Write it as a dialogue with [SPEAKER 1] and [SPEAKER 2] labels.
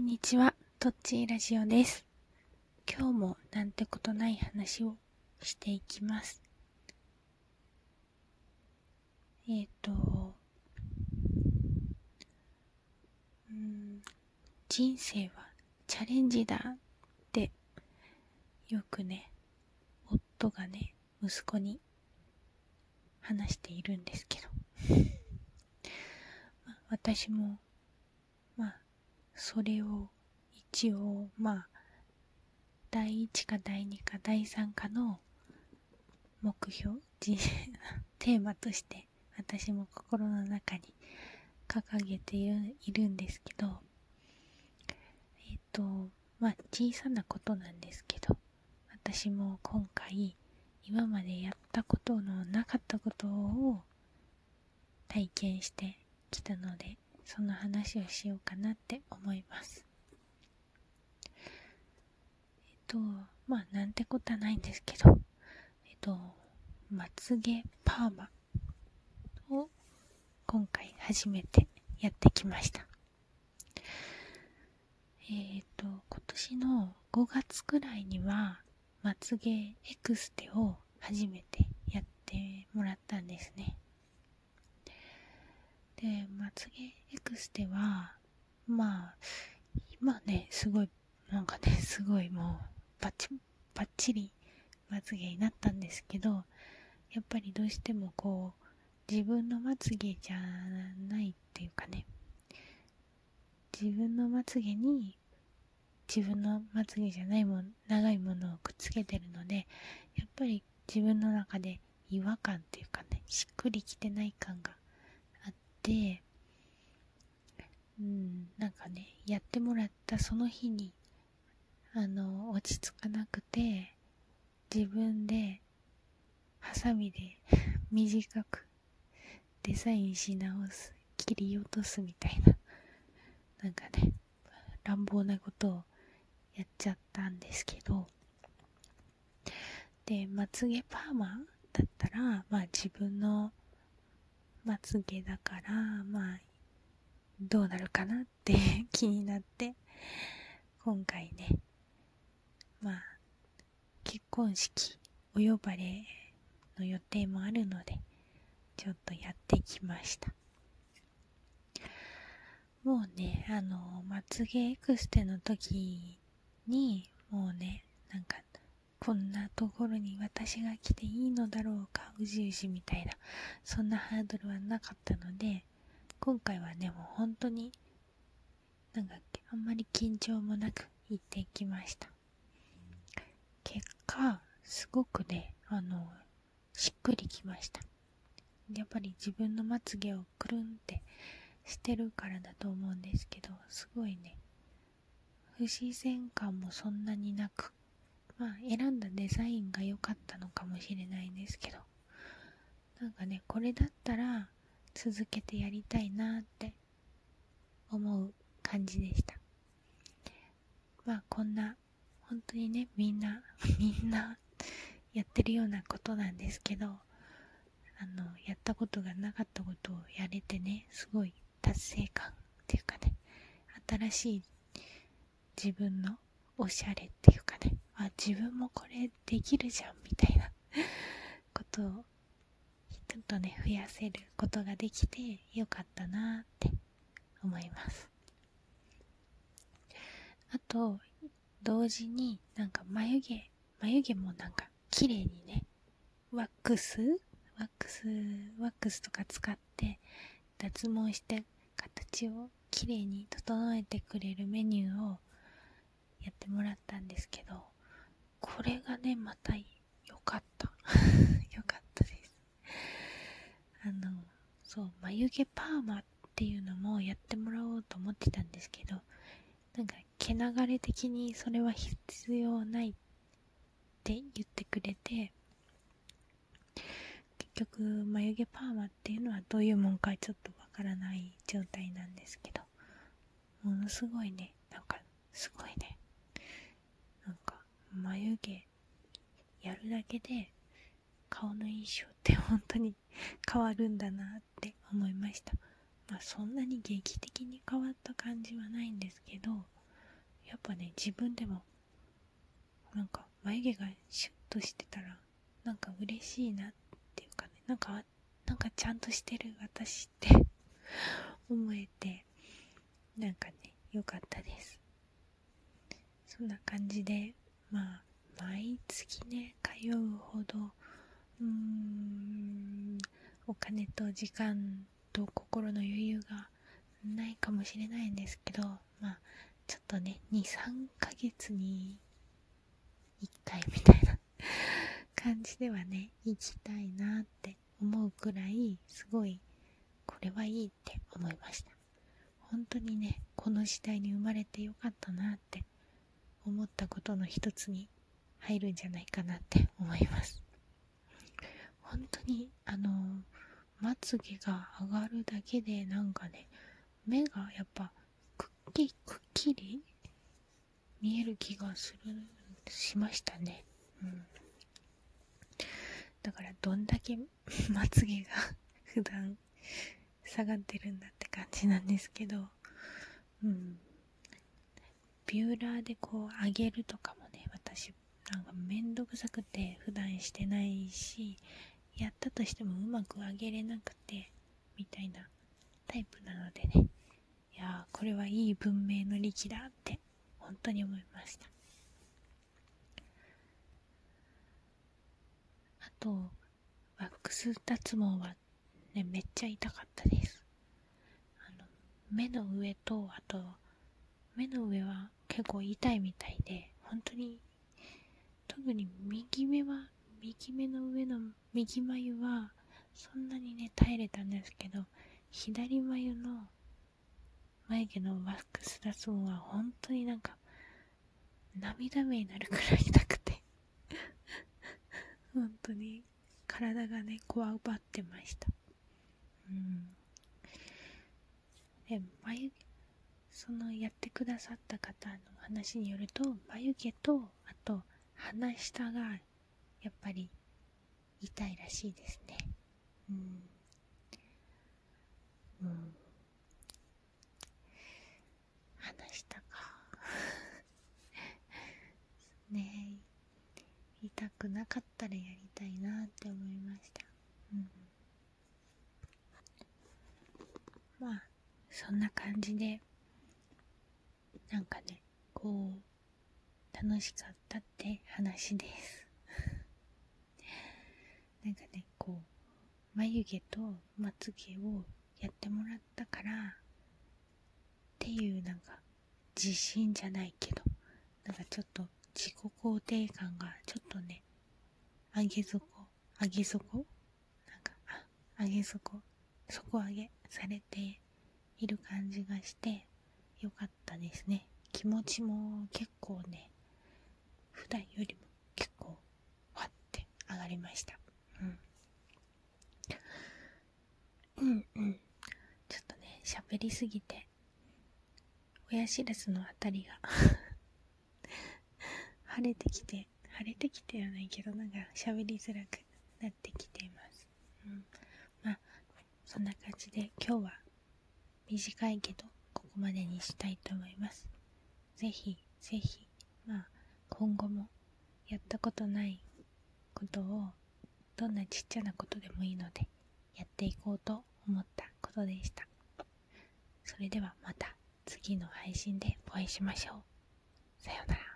[SPEAKER 1] んにちは、とっちーラジオです。今日もなんてことない話をしていきます。えっ、ー、と、うん、人生はチャレンジだってよくね、夫がね、息子に話しているんですけど、私も、それを一応、まあ、第1か第2か第3かの目標、テーマとして私も心の中に掲げているんですけど、えっ、と、まあ小さなことなんですけど、私も今回今までやったことのなかったことを体験してきたので、その話をしようかなって思います。えっと、まあ、なんてことはないんですけど、えっと、まつげパーマを今回初めてやってきました。えっ、と、今年の5月くらいには、まつげエクステを初めてやってもらったんですね。で、まつげエクステは、まあ、今ね、すごい、なんかね、すごいもう、バッチ、バッチリまつげになったんですけど、やっぱりどうしてもこう、自分のまつげじゃないっていうかね、自分のまつげに自分のまつげじゃないもん、長いものをくっつけてるので、やっぱり自分の中で違和感っていうかね、しっくりきてない感がで、うん、なんかね、やってもらったその日に、あの、落ち着かなくて、自分で、ハサミで短くデザインし直す、切り落とすみたいな、なんかね、乱暴なことをやっちゃったんですけど、で、まつげパーマだったら、まあ自分のまつげだから、まあ、どうなるかなって 気になって、今回ね、まあ、結婚式、お呼ばれの予定もあるので、ちょっとやってきました。もうね、あの、まつげエクステの時に、もうね、なんか、こんなところに私が来ていいのだろうか、うじうじみたいな、そんなハードルはなかったので、今回はね、もう本当に、なんだっけ、あんまり緊張もなく行ってきました。結果、すごくね、あの、しっくりきました。やっぱり自分のまつげをくるんってしてるからだと思うんですけど、すごいね、不自然感もそんなになく、まあ選んだデザインが良かったのかもしれないんですけどなんかねこれだったら続けてやりたいなって思う感じでした。まあこんな本当にねみんな みんなやってるようなことなんですけどあのやったことがなかったことをやれてねすごい達成感っていうかね新しい自分のおしゃれっていうかねあ、自分もこれできるじゃん、みたいなことを、人とね、増やせることができてよかったなって思います。あと、同時になんか眉毛、眉毛もなんか綺麗にね、ワックス？ワックス、ワックスとか使って脱毛して形を綺麗に整えてくれるメニューをやってもらったんですけど、これがね、また良かった。良かった。そう、眉毛パーマっていうのもやってもらおうと思ってたんですけど、なんか毛流れ的にそれは必要ないって言ってくれて、結局眉毛パーマっていうのはどういうもんかちょっとわからない状態なんですけど、ものすごいね、なんかすごいね。なんか、眉毛やるだけで顔の印象って本当に変わるんだなって思いました。まあそんなに劇的に変わった感じはないんですけど、やっぱね、自分でも、なんか眉毛がシュッとしてたら、なんか嬉しいなっていうかね、なんか、なんかちゃんとしてる私って思えて、なんかね、良かったです。そんな感じで、まあ、毎月ね、通うほど、うん、お金と時間と心の余裕がないかもしれないんですけど、まあ、ちょっとね、2、3ヶ月に1回みたいな感じではね、行きたいなって思うくらい、すごい、これはいいって思いました。本当にね、この時代に生まれてよかったなって思ったことの一つに入るんじゃないかなって思います。本当に、あの、まつげが上がるだけでなんかね、目がやっぱくっきり、くっきり見える気がする、しましたね。うん。だからどんだけ まつげが 普段下がってるんだって感じなんですけど、うん。ビューラーでこう上げるとかもね、私、なんかめんどくさくて普段してないし、やったとしてもうまく上げれなくて、みたいなタイプなのでね、いや、これはいい文明の利器だって、本当に思いました。あと、ワックス脱毛はね、めっちゃ痛かったです。あの、目の上と、あと、目の上は結構痛いみたいで、本当に、特に右目は、右目の上の右眉は、そんなにね、耐えれたんですけど、左眉の眉毛のワックス脱毛は本当になんか、涙目になるくらい痛くて 本当に体がね、こわばってました。うん。で、眉毛、そのやってくださった方の話によると、眉毛と、あと、鼻下が、やっぱり、痛いらしいですね。うん。うん。鼻下か。ね痛くなかったらやりたいなって思いました。うん。まあ、そんな感じで、なんかね、こう、楽しかったって話です。なんかね、こう、眉毛とまつげをやってもらったから、っていうなんか、自信じゃないけど、なんかちょっと自己肯定感がちょっとね、上げ底、上げ底なんか、あ、上げ底、底上げされている感じがしてよかったですね。気持ちも結構ね、普段よりも結構わって上がりました。うん。うんうん。ちょっとね、喋りすぎて、親知らずのあたりが 晴れてきて、晴れてきてはないけど、なんか喋りづらくなってきています。うん。まあ、そんな感じで今日は短いけど、ここまでにしたいと思います。ぜひ、ぜひ、まあ、今後もやったことないことを、どんなちっちゃなことでもいいので、やっていこうと思ったことでした。それではまた次の配信でお会いしましょう。さようなら。